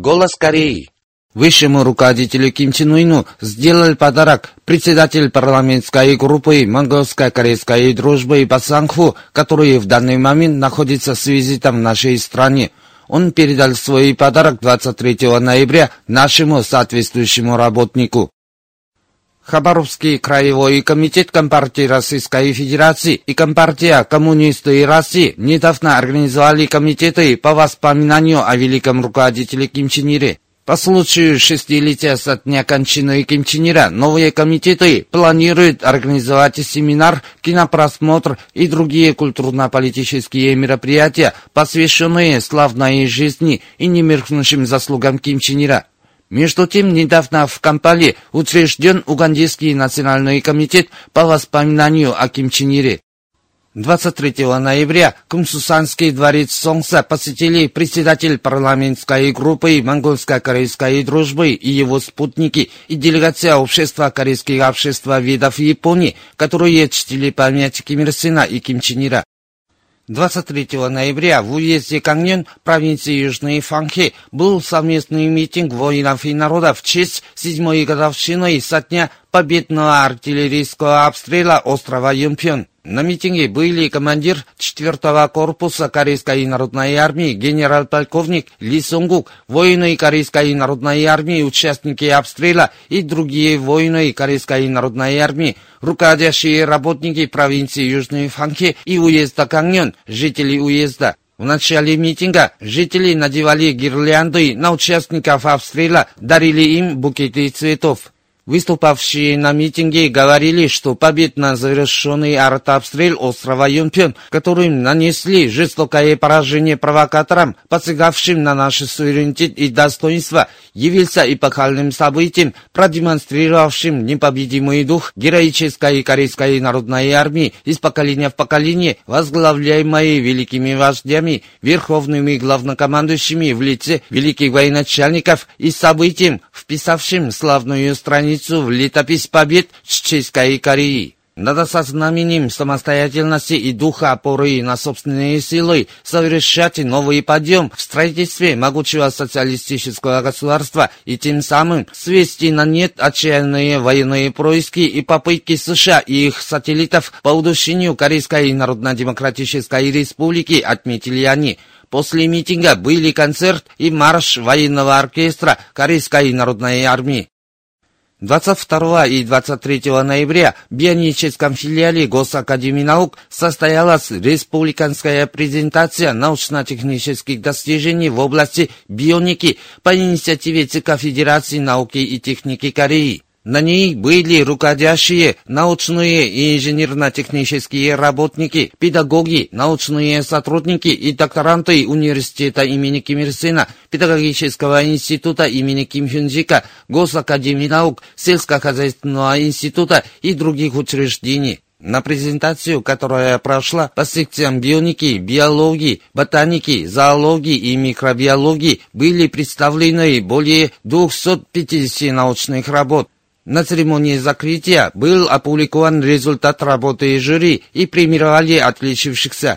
Голос Кореи. Высшему руководителю Ким Чен Ыну сделали подарок председатель парламентской группы Монгольско-корейской дружбы Басанху, который в данный момент находится с визитом в нашей стране. Он передал свой подарок 23 ноября нашему соответствующему работнику. Хабаровский краевой комитет Компартии Российской Федерации и Компартия коммунисты России недавно организовали комитеты по воспоминанию о великом руководителе Ким Чен Ире. По случаю шестилетия со дня кончины Ким Чен Ира новые комитеты планируют организовать семинар, кинопросмотр и другие культурно-политические мероприятия, посвященные славной жизни и немеркнущим заслугам Ким Чен Ира. Между тем, недавно в Кампале учрежден Угандийский национальный комитет по воспоминанию о Ким Чен Ире. 23 ноября Кумсусанский дворец Солнца посетили председатель парламентской группы монгольско-корейской дружбы и его спутники и делегация общества корейских общества видов Японии, которые чтили память Ким Ир Сена и Ким Чен Ира. 23 ноября в уезде Каньон провинции Южной Фанхи был совместный митинг воинов и народов в честь седьмой годовщины со дня победного артиллерийского обстрела острова Юмпен. На митинге были командир 4-го корпуса Корейской народной армии генерал-полковник Ли Сунгук, воины Корейской народной армии, участники обстрела и другие воины Корейской народной армии, руководящие работники провинции Южной Фанхи и уезда Каньон, жители уезда. В начале митинга жители надевали гирлянды на участников обстрела, дарили им букеты цветов. Выступавшие на митинге говорили, что победно завершенный артобстрел острова Юнпен, которым нанесли жестокое поражение провокаторам, посягавшим на наш суверенитет и достоинство, явился эпохальным событием, продемонстрировавшим непобедимый дух героической корейской народной армии из поколения в поколение, возглавляемой великими вождями, верховными главнокомандующими в лице великих военачальников и событием, вписавшим славную страницу страницу в летопись побед Чеченской Кореи. Надо со знаменем самостоятельности и духа опоры на собственные силы совершать новый подъем в строительстве могучего социалистического государства и тем самым свести на нет отчаянные военные происки и попытки США и их сателлитов по удушению Корейской Народно-Демократической Республики, отметили они. После митинга были концерт и марш военного оркестра Корейской Народной Армии. 22 и 23 ноября в бионическом филиале Госакадемии наук состоялась республиканская презентация научно-технических достижений в области бионики по инициативе ЦК Федерации науки и техники Кореи. На ней были руководящие, научные и инженерно-технические работники, педагоги, научные сотрудники и докторанты университета имени Ким Ир Сена, педагогического института имени Ким Хюнджика, Госакадемии наук, сельскохозяйственного института и других учреждений. На презентацию, которая прошла по секциям бионики, биологии, ботаники, зоологии и микробиологии, были представлены более 250 научных работ. На церемонии закрытия был опубликован результат работы жюри и премировали отличившихся.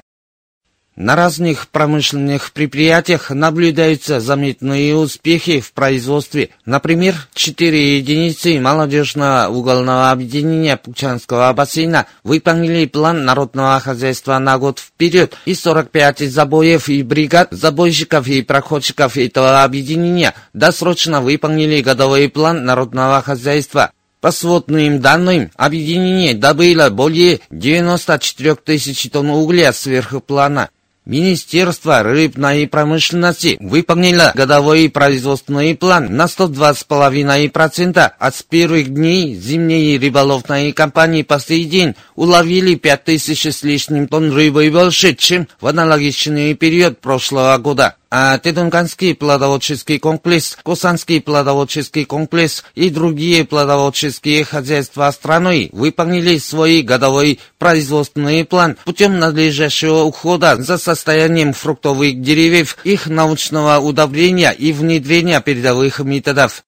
На разных промышленных предприятиях наблюдаются заметные успехи в производстве. Например, 4 единицы молодежного угольного объединения Пукчанского бассейна выполнили план народного хозяйства на год вперед, и 45 забоев и бригад забойщиков и проходчиков этого объединения досрочно выполнили годовой план народного хозяйства. По сводным данным, объединение добыло более 94 тысяч тонн угля сверху плана. Министерство рыбной промышленности выполнило годовой производственный план на 102,5%, а с первых дней зимней рыболовной кампании по сей день уловили 5000 с лишним тонн рыбы больше, чем в аналогичный период прошлого года а Тедунганский плодоводческий комплекс, Кусанский плодоводческий комплекс и другие плодоводческие хозяйства страны выполнили свой годовой производственный план путем надлежащего ухода за состоянием фруктовых деревьев, их научного удобрения и внедрения передовых методов.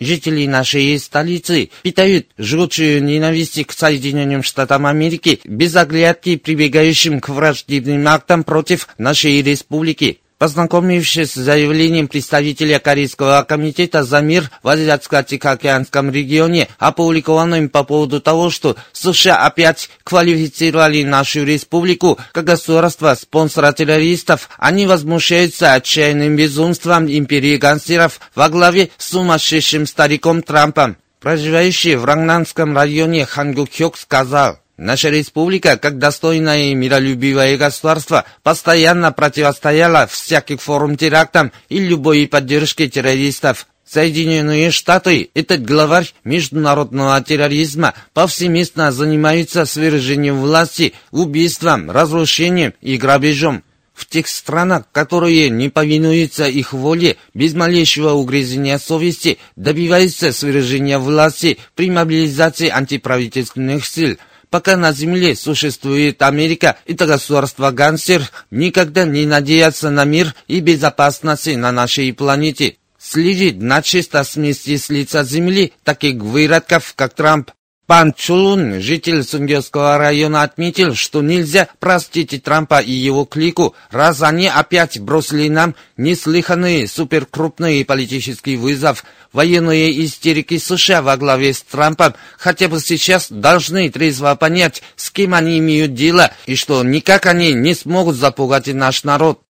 Жители нашей столицы питают жгучую ненависть к Соединенным Штатам Америки без оглядки прибегающим к враждебным актам против нашей республики. Познакомившись с заявлением представителя Корейского комитета за мир в Азиатско-Тихоокеанском регионе, опубликованным по поводу того, что США опять квалифицировали нашу республику как государство спонсора террористов, они возмущаются отчаянным безумством империи гангстеров во главе с сумасшедшим стариком Трампом. Проживающий в Рангнанском районе Хангук Хёк сказал, Наша республика, как достойное и миролюбивое государство, постоянно противостояла всяких форм терактам и любой поддержке террористов. Соединенные Штаты, этот главарь международного терроризма, повсеместно занимаются свержением власти, убийством, разрушением и грабежом. В тех странах, которые не повинуются их воле, без малейшего угрызения совести, добиваются свержения власти при мобилизации антиправительственных сил – Пока на Земле существует Америка, это государство гангстер никогда не надеется на мир и безопасность на нашей планете. Следит на чисто смести с лица Земли таких выродков, как Трамп. Пан Чулун, житель Сунгерского района, отметил, что нельзя простить Трампа и его клику, раз они опять бросили нам неслыханный суперкрупный политический вызов. Военные истерики США во главе с Трампом хотя бы сейчас должны трезво понять, с кем они имеют дело, и что никак они не смогут запугать наш народ.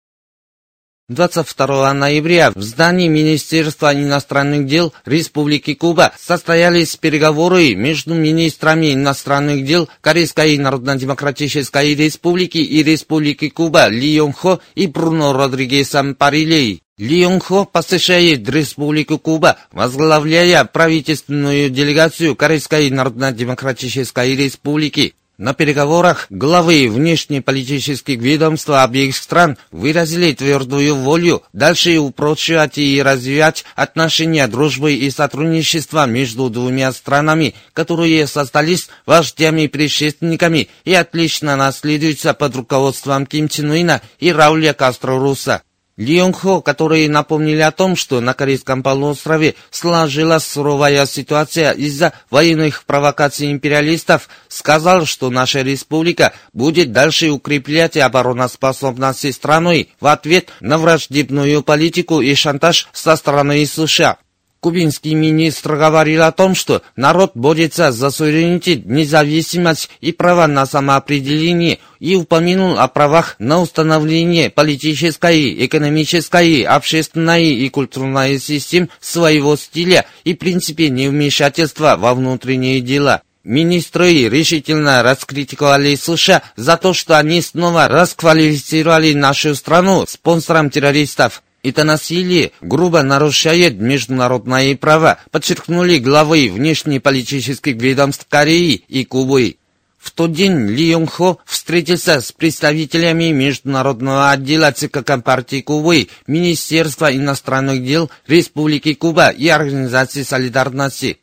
22 ноября в здании Министерства иностранных дел Республики Куба состоялись переговоры между министрами иностранных дел Корейской Народно-Демократической Республики и Республики Куба Ли Йонг Хо и Бруно Родригесом Парилей. Ли Йонг Хо посещает Республику Куба, возглавляя правительственную делегацию Корейской Народно-Демократической Республики. На переговорах главы внешнеполитических ведомств обеих стран выразили твердую волю дальше упрочивать и развивать отношения дружбы и сотрудничества между двумя странами, которые создались вождями-предшественниками и отлично наследуются под руководством Ким Чен Уина и Рауля Кастро Руса. Ли Йонг Хо, которые напомнили о том, что на Корейском полуострове сложилась суровая ситуация из-за военных провокаций империалистов, сказал, что наша республика будет дальше укреплять обороноспособность страны в ответ на враждебную политику и шантаж со стороны США. Кубинский министр говорил о том, что народ борется за суверенитет, независимость и права на самоопределение и упомянул о правах на установление политической, экономической, общественной и культурной систем своего стиля и принципе невмешательства во внутренние дела. Министры решительно раскритиковали США за то, что они снова расквалифицировали нашу страну спонсором террористов. Это насилие грубо нарушает международное право, подчеркнули главы внешнеполитических ведомств Кореи и Кубы. В тот день Ли Йонг Хо встретился с представителями Международного отдела ЦК Компартии Кубы, Министерства иностранных дел Республики Куба и Организации солидарности.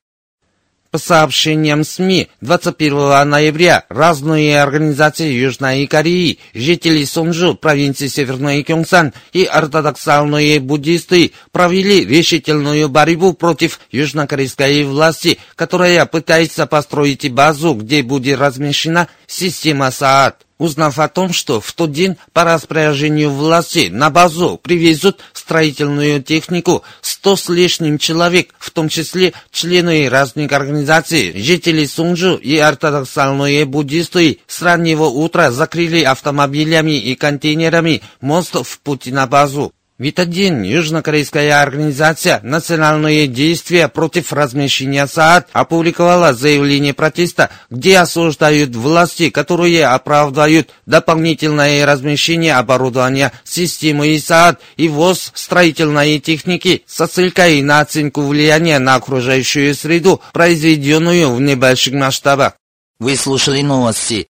По сообщениям СМИ, 21 ноября разные организации Южной Кореи, жители Сонжу, провинции Северной Кёнсан и ортодоксальные буддисты провели решительную борьбу против южнокорейской власти, которая пытается построить базу, где будет размещена система СААД. Узнав о том, что в тот день по распоряжению власти на базу привезут строительную технику, сто с лишним человек, в том числе члены разных организаций, жители Сунжу и ортодоксальные буддисты, с раннего утра закрыли автомобилями и контейнерами мост в пути на базу. В этот день южнокорейская организация «Национальные действия против размещения СААД» опубликовала заявление протеста, где осуждают власти, которые оправдывают дополнительное размещение оборудования системы СААД и ввоз строительной техники со ссылкой на оценку влияния на окружающую среду, произведенную в небольших масштабах. Вы слушали новости.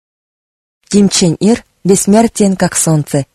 Ким Чен Ир бессмертен как солнце.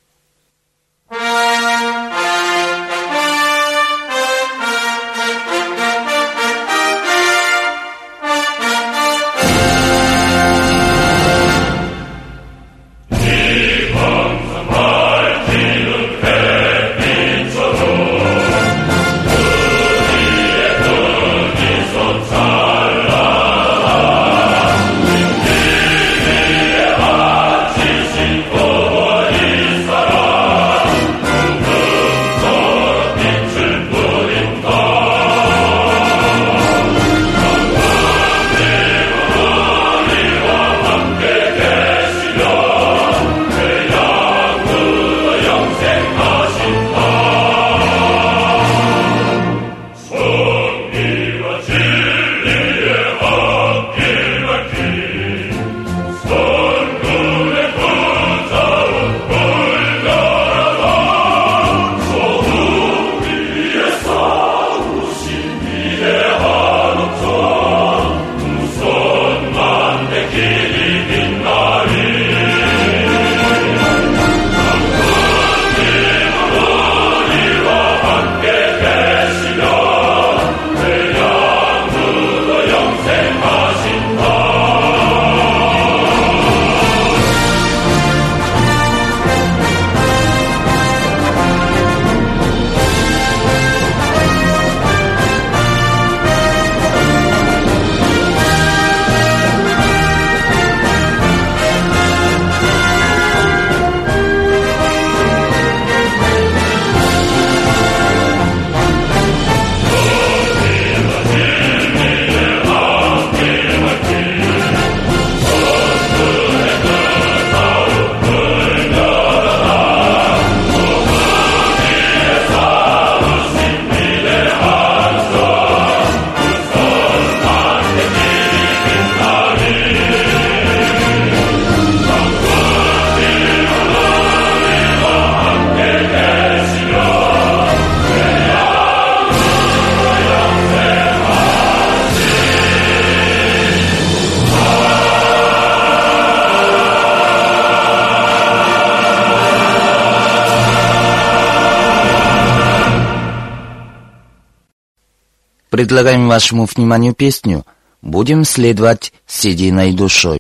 Предлагаем вашему вниманию песню «Будем следовать с единой душой».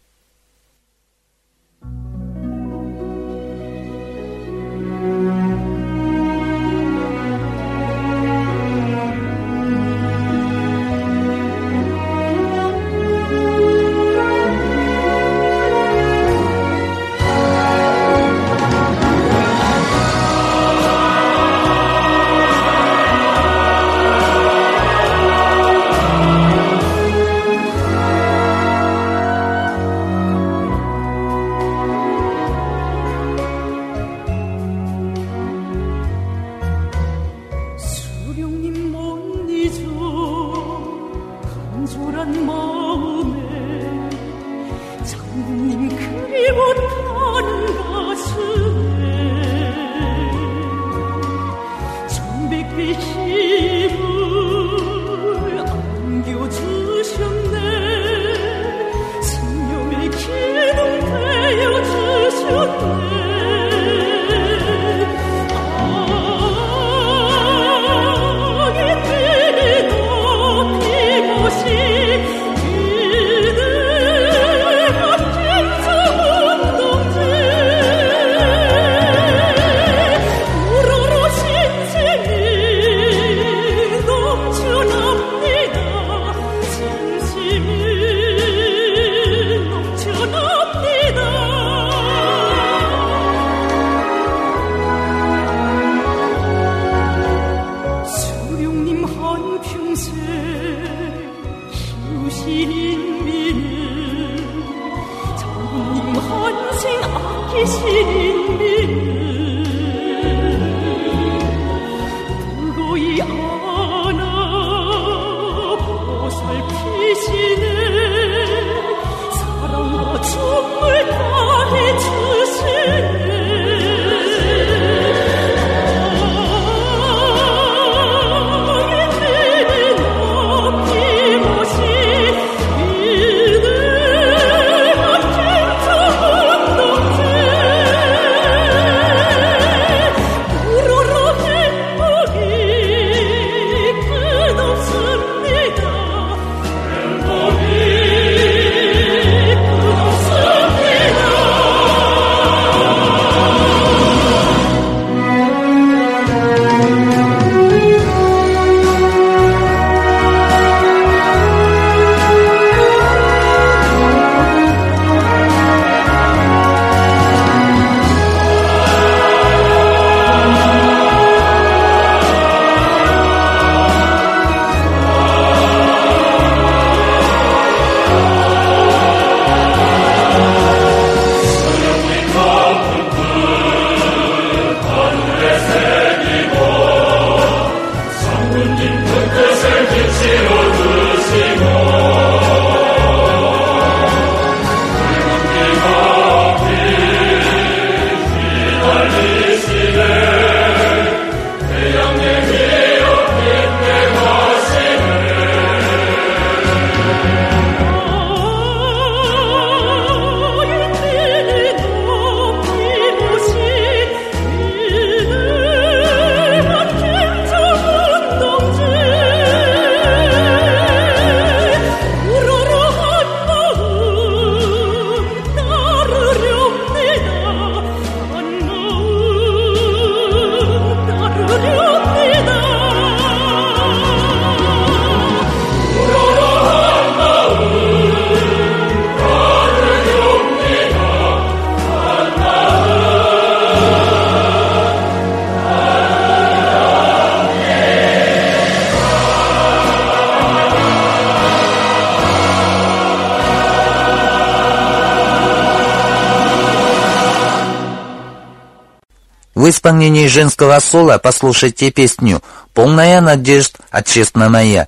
В исполнении женского соло послушайте песню «Полная надежд отчестная».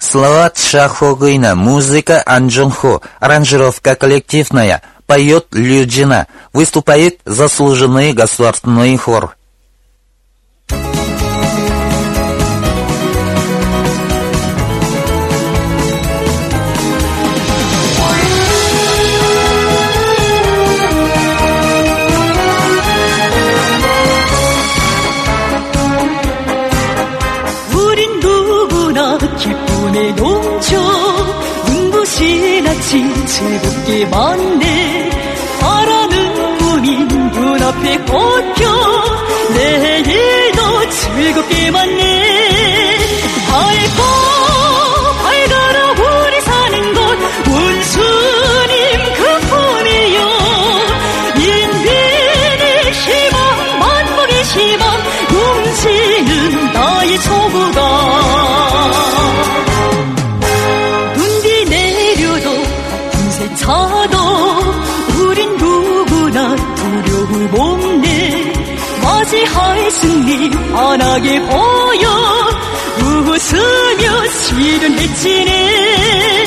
Слова Шахогына, музыка Анджунхо, аранжировка коллективная, поет Люджина, выступает заслуженный государственный хор. 즐겁게 맞네 바라는 꿈이 눈앞에 꽂혀 내일도 즐겁게 맞네 승리 환하게 보여. 웃으며 실현했지네.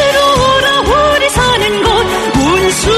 화리로라 우리 사는 곳 원수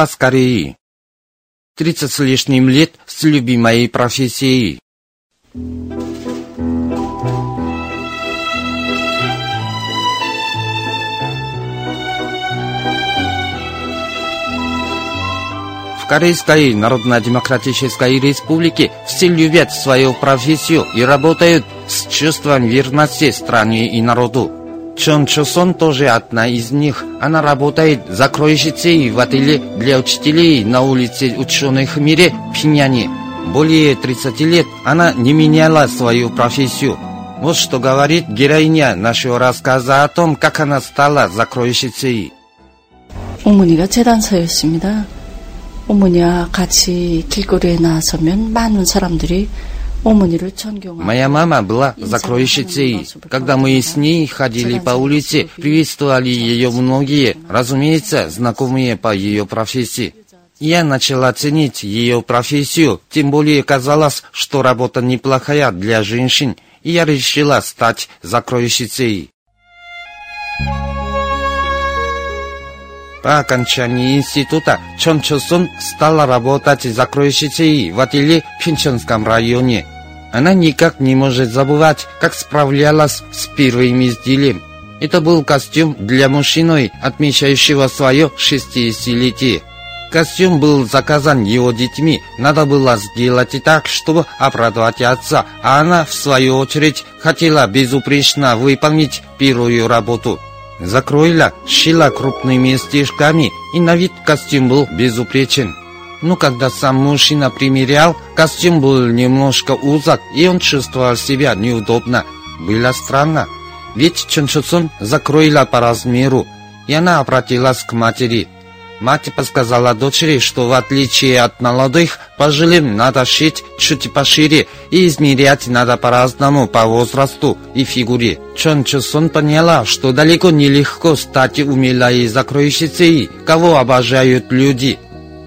Голос Кореи. Тридцать с лишним лет с любимой профессией. В Корейской Народно-Демократической Республике все любят свою профессию и работают с чувством верности стране и народу. Чон Чосон тоже одна из них. Она работает закройщицей в ателье для учителей на улице ученых в мире Пиняне. Более 30 лет она не меняла свою профессию. Вот что говорит героиня нашего рассказа о том, как она стала закройщицей. 어머니가 재단사였습니다. 어머니와 같이 길거리에 나서면 많은 사람들이 어머니를 존경하고 Моя мама была закройщицей. Когда мы с ней ходили по улице, приветствовали ее многие, разумеется, знакомые по ее профессии. Я начала ценить ее профессию, тем более казалось, что работа неплохая для женщин, и я решила стать закройщицей. По окончании института Чон Чосун стала работать закройщицей в ателье в Пинчонском районе. Она никак не может забывать, как справлялась с первым изделием. Это был костюм для мужчины, отмечающего свое шестидесятилетие. Костюм был заказан его детьми, надо было сделать так, чтобы обрадовать отца, а она, в свою очередь, хотела безупречно выполнить первую работу. Закройла, шила крупными стежками, и на вид костюм был безупречен. Но когда сам мужчина примерял, костюм был немножко узок, и он чувствовал себя неудобно. Было странно, ведь Чончусон закройла по размеру, и она обратилась к матери. Мать подсказала дочери, что в отличие от молодых, пожилым надо шить чуть пошире и измерять надо по-разному по возрасту и фигуре. Чон Чусон поняла, что далеко нелегко стать умелой закройщицей, кого обожают люди.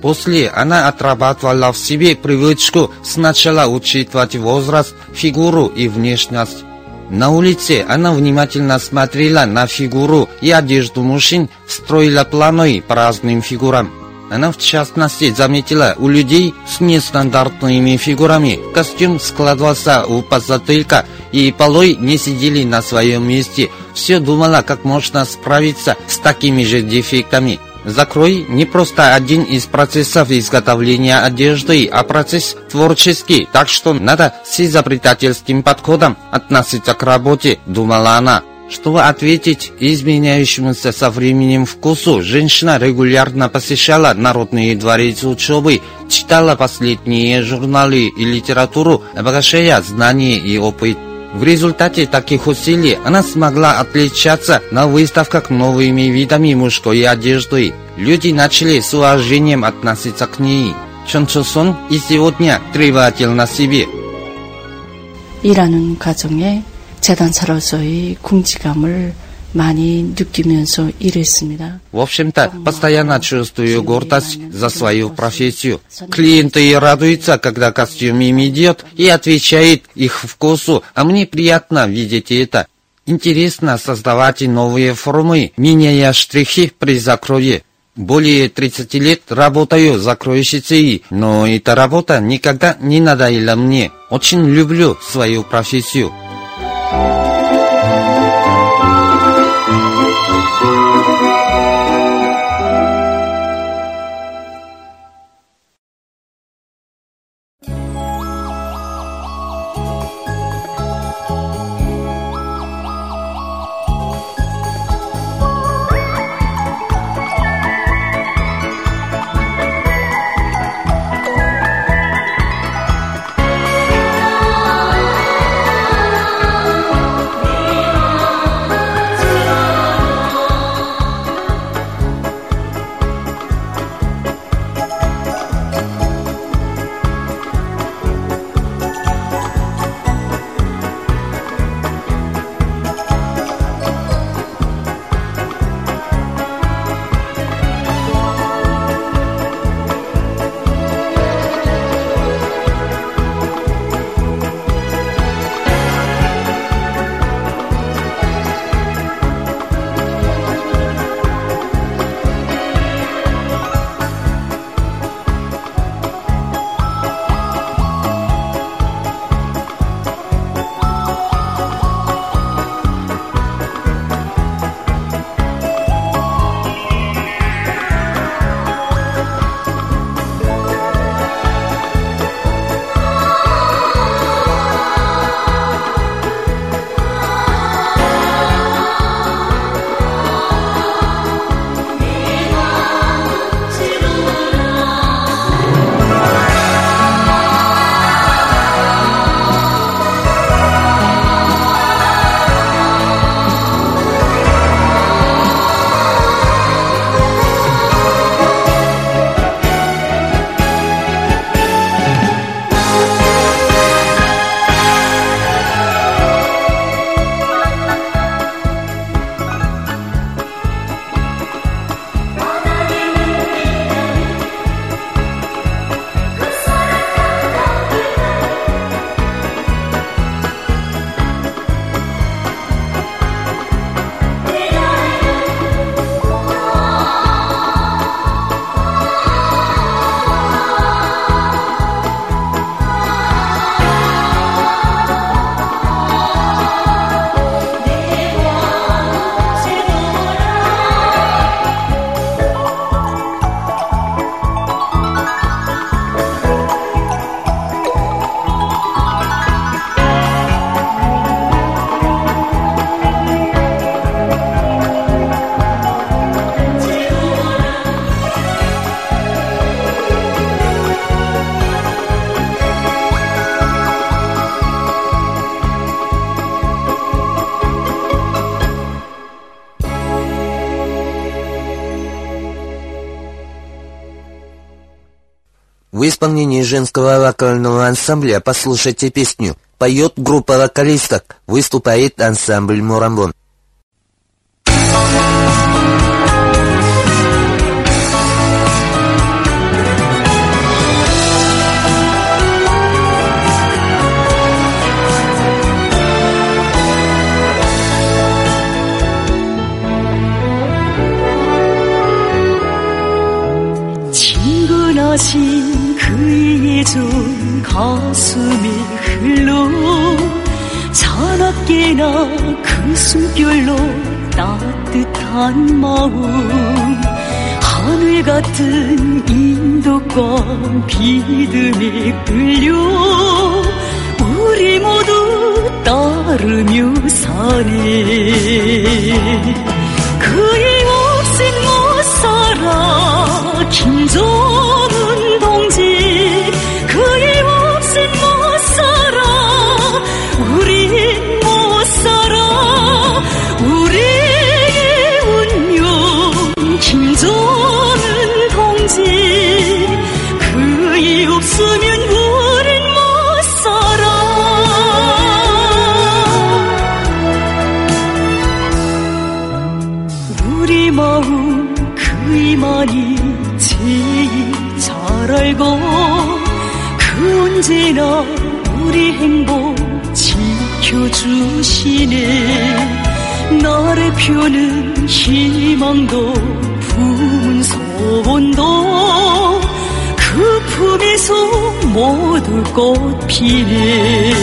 После она отрабатывала в себе привычку сначала учитывать возраст, фигуру и внешность. На улице она внимательно смотрела на фигуру и одежду мужчин, строила планы по разным фигурам. Она в частности заметила у людей с нестандартными фигурами. Костюм складывался у подзатылька и полой не сидели на своем месте. Все думала, как можно справиться с такими же дефектами. Закрой не просто один из процессов изготовления одежды, а процесс творческий, так что надо с изобретательским подходом относиться к работе, думала она. Чтобы ответить изменяющемуся со временем вкусу, женщина регулярно посещала народные дворец учебы, читала последние журналы и литературу, обогащая знания и опыт. В результате таких усилий она смогла отличаться на выставках новыми видами мужской одежды. Люди начали с уважением относиться к ней. Чон Чосон и сегодня требовательна себе. 일하는 가정에 재단사로서의 궁지감을 в общем-то, постоянно чувствую гордость за свою профессию. Клиенты и радуются, когда костюм им идет и отвечает их вкусу, а мне приятно видеть это. Интересно создавать новые формы, меняя штрихи при закрое. Более 30 лет работаю закройщицей, но эта работа никогда не надоела мне. Очень люблю свою профессию. В исполнении женского вокального ансамбля послушайте песню. Поет группа вокалисток, выступает ансамбль «Мурамбон». 같은 인도과 믿음이 끌려 우리 모두 따 따르며 사네 그의 없인 못 살아 김정은 동지. 그의 없인 못 언제나 우리 행복 지켜주시네. 나를 펴는 희망도 품은 소원도 그 품에서 모두 꽃 피네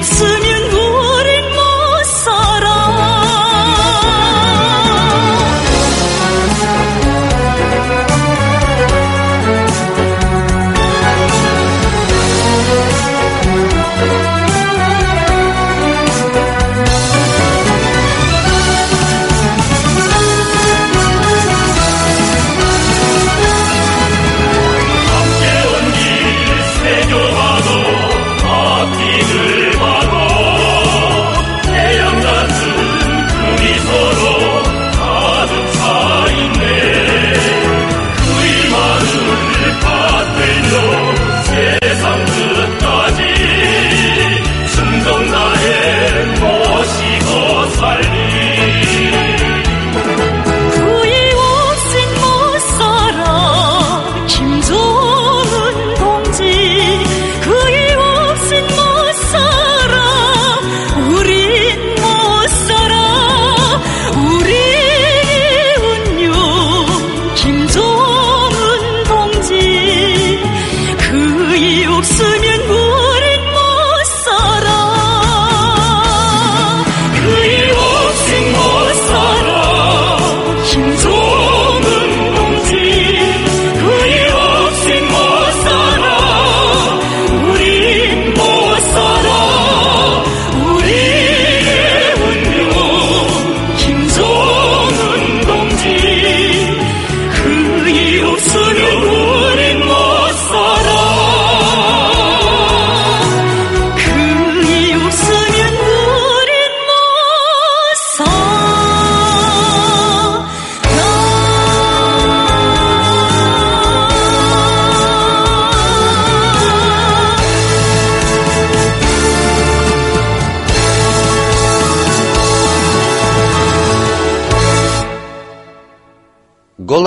없으면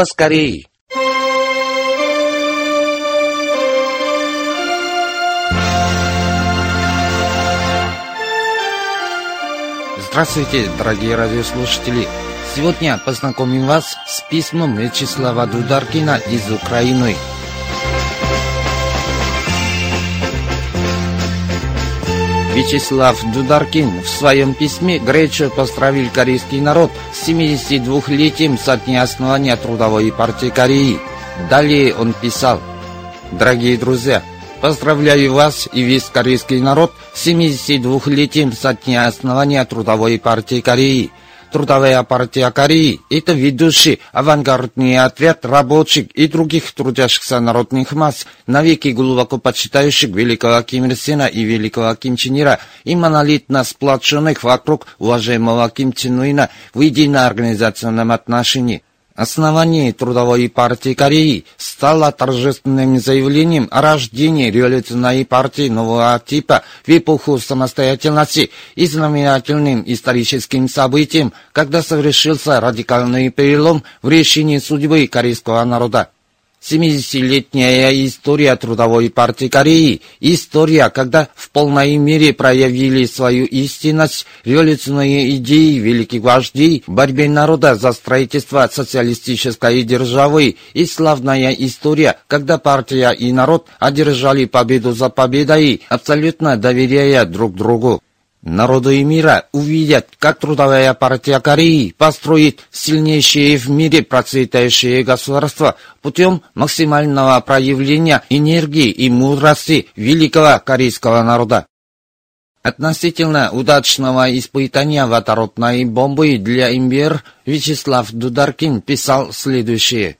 Голос Кореи. Здравствуйте, дорогие радиослушатели! Сегодня познакомим вас с письмом Вячеслава Дударкина из Украины. Вячеслав Дударкин в своем письме горячо поздравил корейский народ 72-летием со дня основания Трудовой партии Кореи. Далее он писал «Дорогие друзья, поздравляю вас и весь корейский народ с 72-летием со дня основания Трудовой партии Кореи. Трудовая партия Кореи – это ведущий авангардный отряд рабочих и других трудящихся народных масс, навеки глубоко почитающих великого Ким Ир Сена и великого Ким Чен Ира и монолитно сплоченных вокруг уважаемого Ким Чен Уина в единоорганизационном отношении. Основание Трудовой партии Кореи стало торжественным заявлением о рождении революционной партии нового типа в эпоху самостоятельности и знаменательным историческим событием, когда совершился радикальный перелом в решении судьбы корейского народа. 70-летняя история Трудовой партии Кореи, история, когда в полной мере проявили свою истинность революционные идеи великих вождей, борьбе народа за строительство социалистической державы и славная история, когда партия и народ одержали победу за победой, абсолютно доверяя друг другу. Народы мира увидят, как трудовая партия Кореи построит сильнейшее в мире процветающее государство путем максимального проявления энергии и мудрости великого корейского народа. Относительно удачного испытания водородной бомбы для ИМБР Вячеслав Дударкин писал следующее.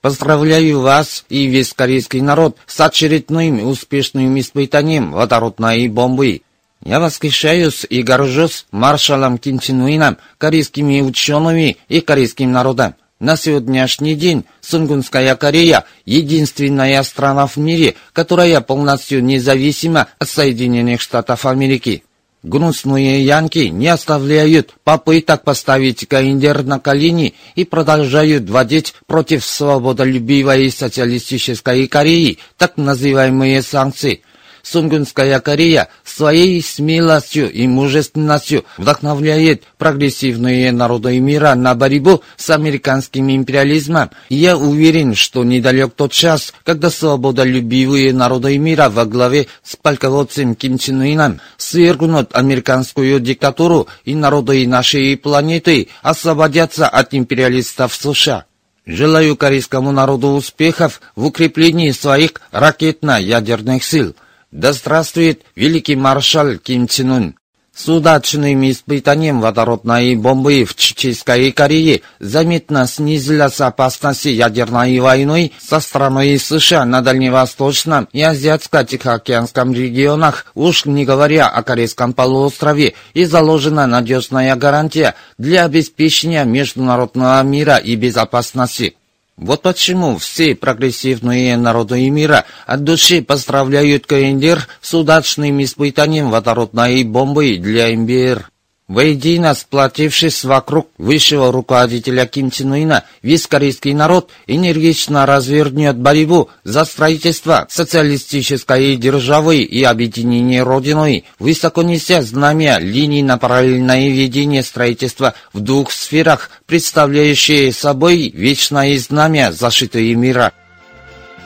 Поздравляю вас и весь корейский народ с очередным успешным испытанием водородной бомбы. Я восхищаюсь и горжусь маршалом Ким Чен Уином, корейскими учеными и корейским народом. На сегодняшний день Сунгунская Корея – единственная страна в мире, которая полностью независима от Соединенных Штатов Америки. Гнусные янки не оставляют попыток поставить Каиндер на колени и продолжают вводить против свободолюбивой социалистической Кореи так называемые санкции – Сунгунская Корея своей смелостью и мужественностью вдохновляет прогрессивные народы мира на борьбу с американским империализмом. я уверен, что недалек тот час, когда свободолюбивые народы мира во главе с полководцем Ким Чен Ыном свергнут американскую диктатуру и народы нашей планеты освободятся от империалистов США. Желаю корейскому народу успехов в укреплении своих ракетно-ядерных сил – да здравствует великий маршал Ким Чен Ын! С удачным испытанием водородной бомбы в Чеченской Корее заметно снизилась опасность ядерной войны со стороны США на Дальневосточном и Азиатско-Тихоокеанском регионах, уж не говоря о Корейском полуострове, и заложена надежная гарантия для обеспечения международного мира и безопасности. Вот почему все прогрессивные народы мира от души поздравляют КНДР с удачным испытанием водородной бомбы для МБР. Воедино сплотившись вокруг высшего руководителя Ким Чен Ына, весь корейский народ энергично развернет борьбу за строительство социалистической державы и объединение Родиной, высоко неся знамя линий на параллельное ведение строительства в двух сферах, представляющие собой вечное знамя защиты мира.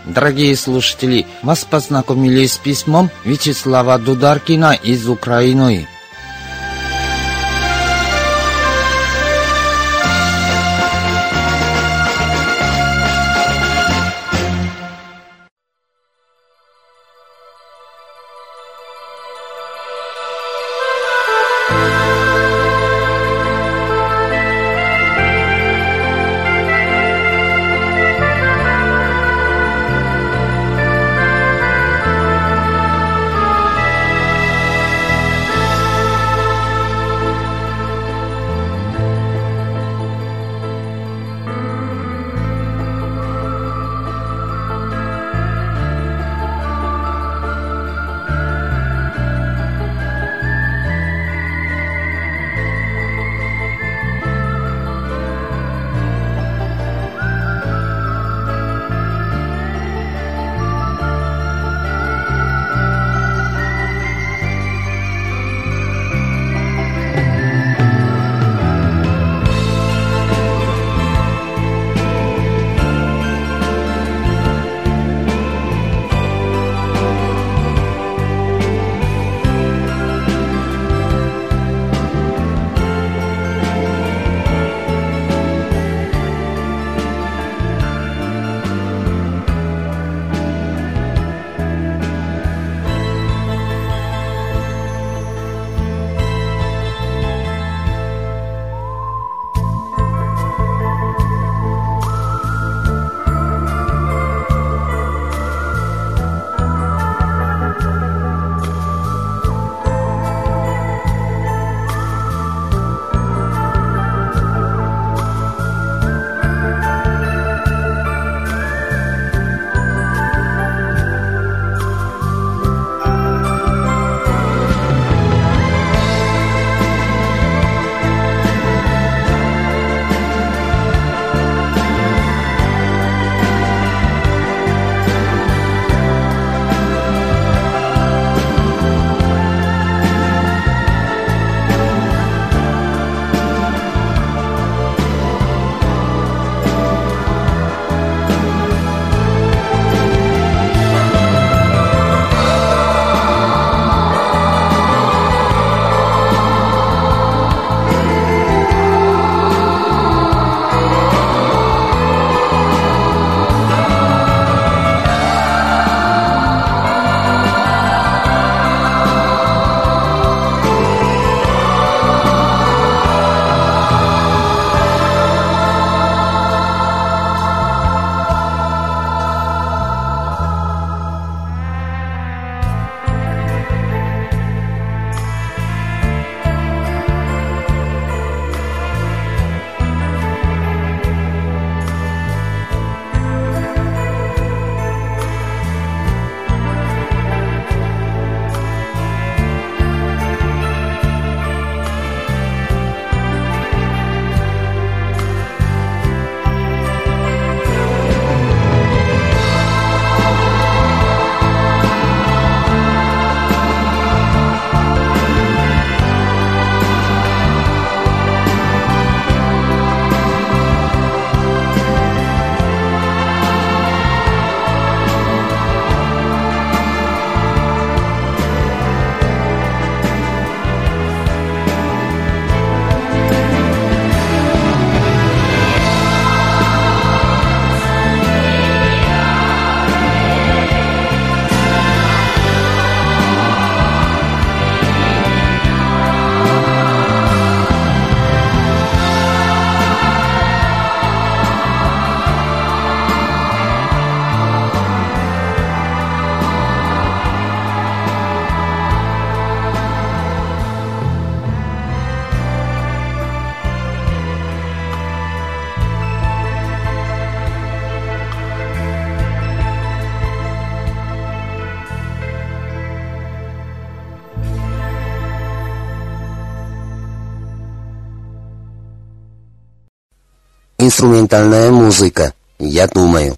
Дорогие слушатели, вас познакомили с письмом Вячеслава Дударкина из Украины. Инструментальная музыка, я думаю.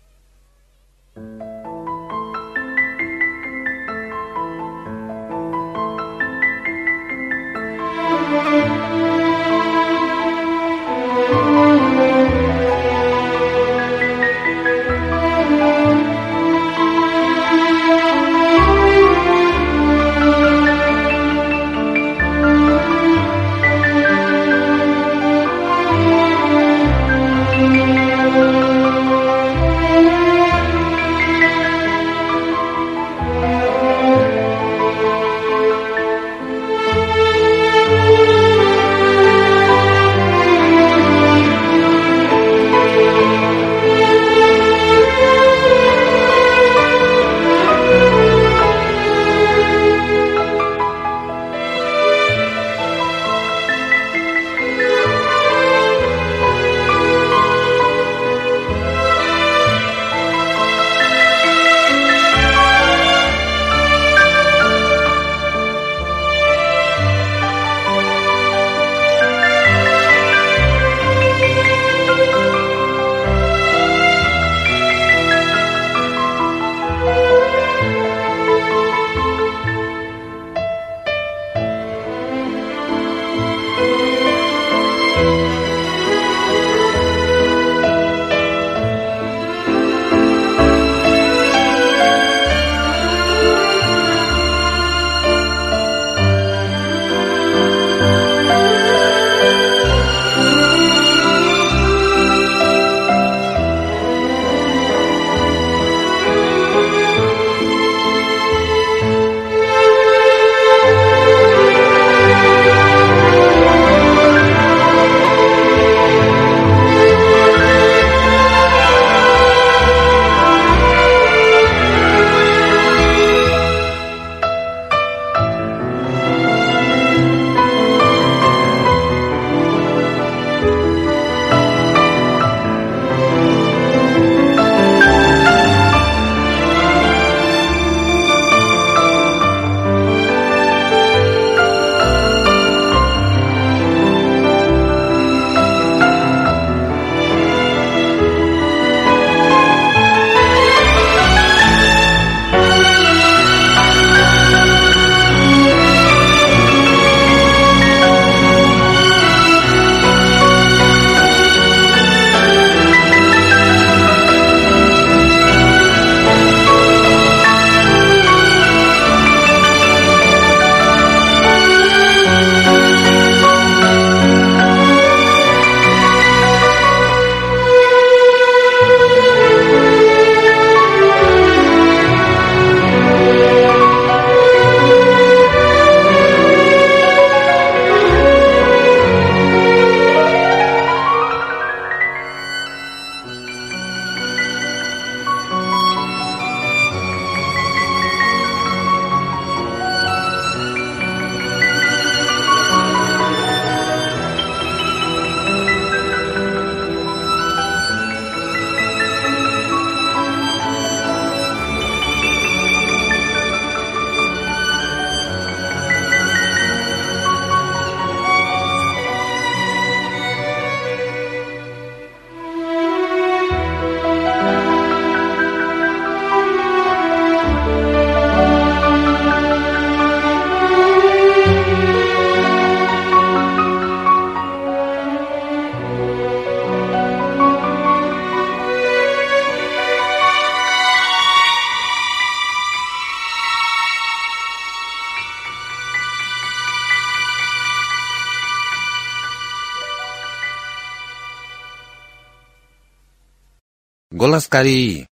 Голос Кореи.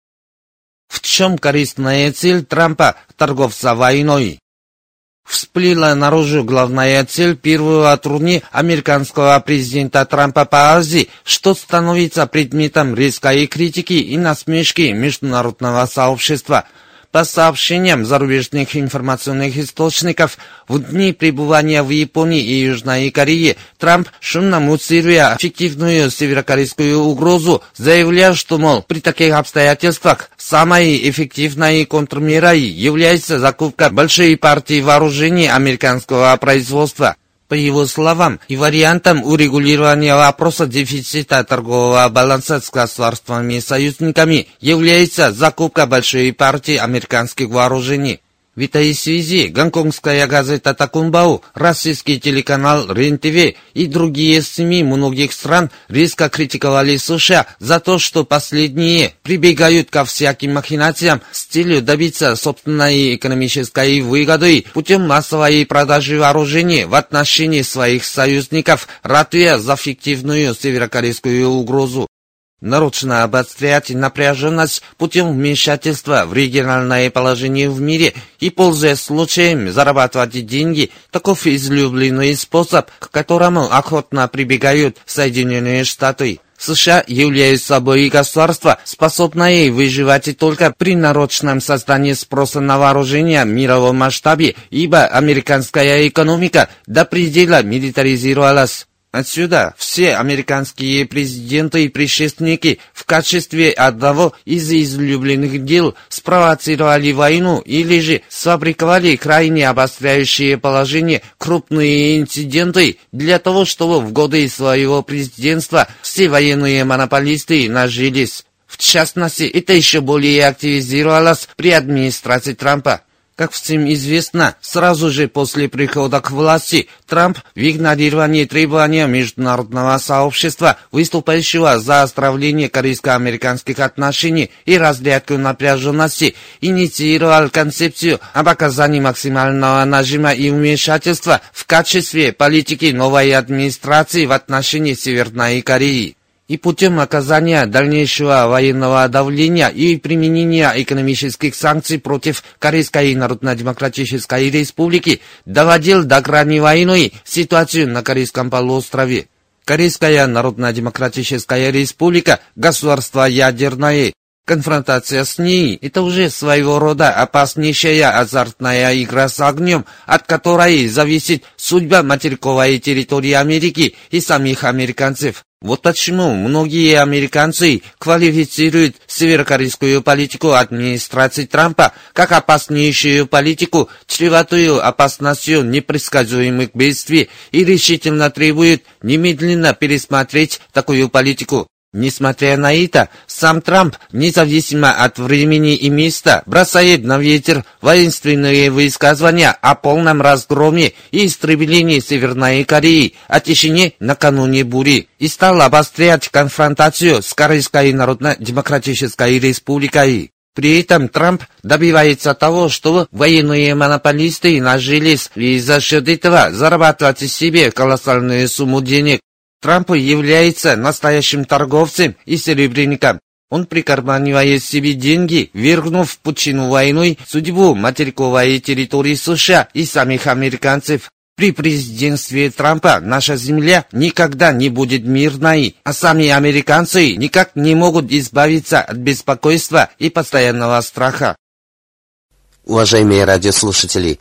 В чем корыстная цель Трампа торговца войной? Всплыла наружу главная цель первого турни американского президента Трампа по Азии, что становится предметом резкой критики и насмешки международного сообщества – по сообщениям зарубежных информационных источников, в дни пребывания в Японии и Южной Корее Трамп, шумно муцируя фиктивную северокорейскую угрозу, заявлял, что, мол, при таких обстоятельствах самой эффективной контрмерой является закупка большой партии вооружений американского производства – По его словам, и вариантом урегулирования вопроса дефицита торгового баланса с государствами союзниками является закупка большой партии американских вооружений. В этой связи гонконгская газета «Такунбау», российский телеканал РЕН-ТВ и другие СМИ многих стран резко критиковали США за то, что последние прибегают ко всяким махинациям с целью добиться собственной экономической выгоды путем массовой продажи вооружений в отношении своих союзников, ратуя за фиктивную северокорейскую угрозу нарочно обострять напряженность путем вмешательства в региональное положение в мире и, пользуясь случаем, зарабатывать деньги, таков излюбленный способ, к которому охотно прибегают Соединенные Штаты. США являются собой государство, способное выживать только при нарочном создании спроса на вооружение в мировом масштабе, ибо американская экономика до предела милитаризировалась. Отсюда все американские президенты и предшественники в качестве одного из излюбленных дел спровоцировали войну или же сфабриковали крайне обостряющие положение крупные инциденты для того, чтобы в годы своего президентства все военные монополисты нажились. В частности, это еще более активизировалось при администрации Трампа. Как всем известно, сразу же после прихода к власти Трамп в игнорировании требования международного сообщества, выступающего за оздоровление корейско-американских отношений и разрядку напряженности, инициировал концепцию об оказании максимального нажима и вмешательства в качестве политики новой администрации в отношении Северной Кореи и путем оказания дальнейшего военного давления и применения экономических санкций против Корейской Народно-Демократической Республики доводил до грани войны ситуацию на Корейском полуострове. Корейская Народно-Демократическая Республика – государство ядерное, Конфронтация с ней – это уже своего рода опаснейшая азартная игра с огнем, от которой зависит судьба материковой территории Америки и самих американцев. Вот почему многие американцы квалифицируют северокорейскую политику администрации Трампа как опаснейшую политику, чреватую опасностью непредсказуемых бедствий и решительно требуют немедленно пересмотреть такую политику. Несмотря на это, сам Трамп, независимо от времени и места, бросает на ветер воинственные высказывания о полном разгроме и истреблении Северной Кореи, о тишине накануне бури, и стал обострять конфронтацию с Корейской Народно-Демократической Республикой. При этом Трамп добивается того, чтобы военные монополисты нажились и за счет этого зарабатывать себе колоссальную сумму денег. Трамп является настоящим торговцем и серебряником. Он прикарманивает себе деньги, вергнув в пучину войной судьбу материковой территории США и самих американцев. При президентстве Трампа наша земля никогда не будет мирной, а сами американцы никак не могут избавиться от беспокойства и постоянного страха. Уважаемые радиослушатели,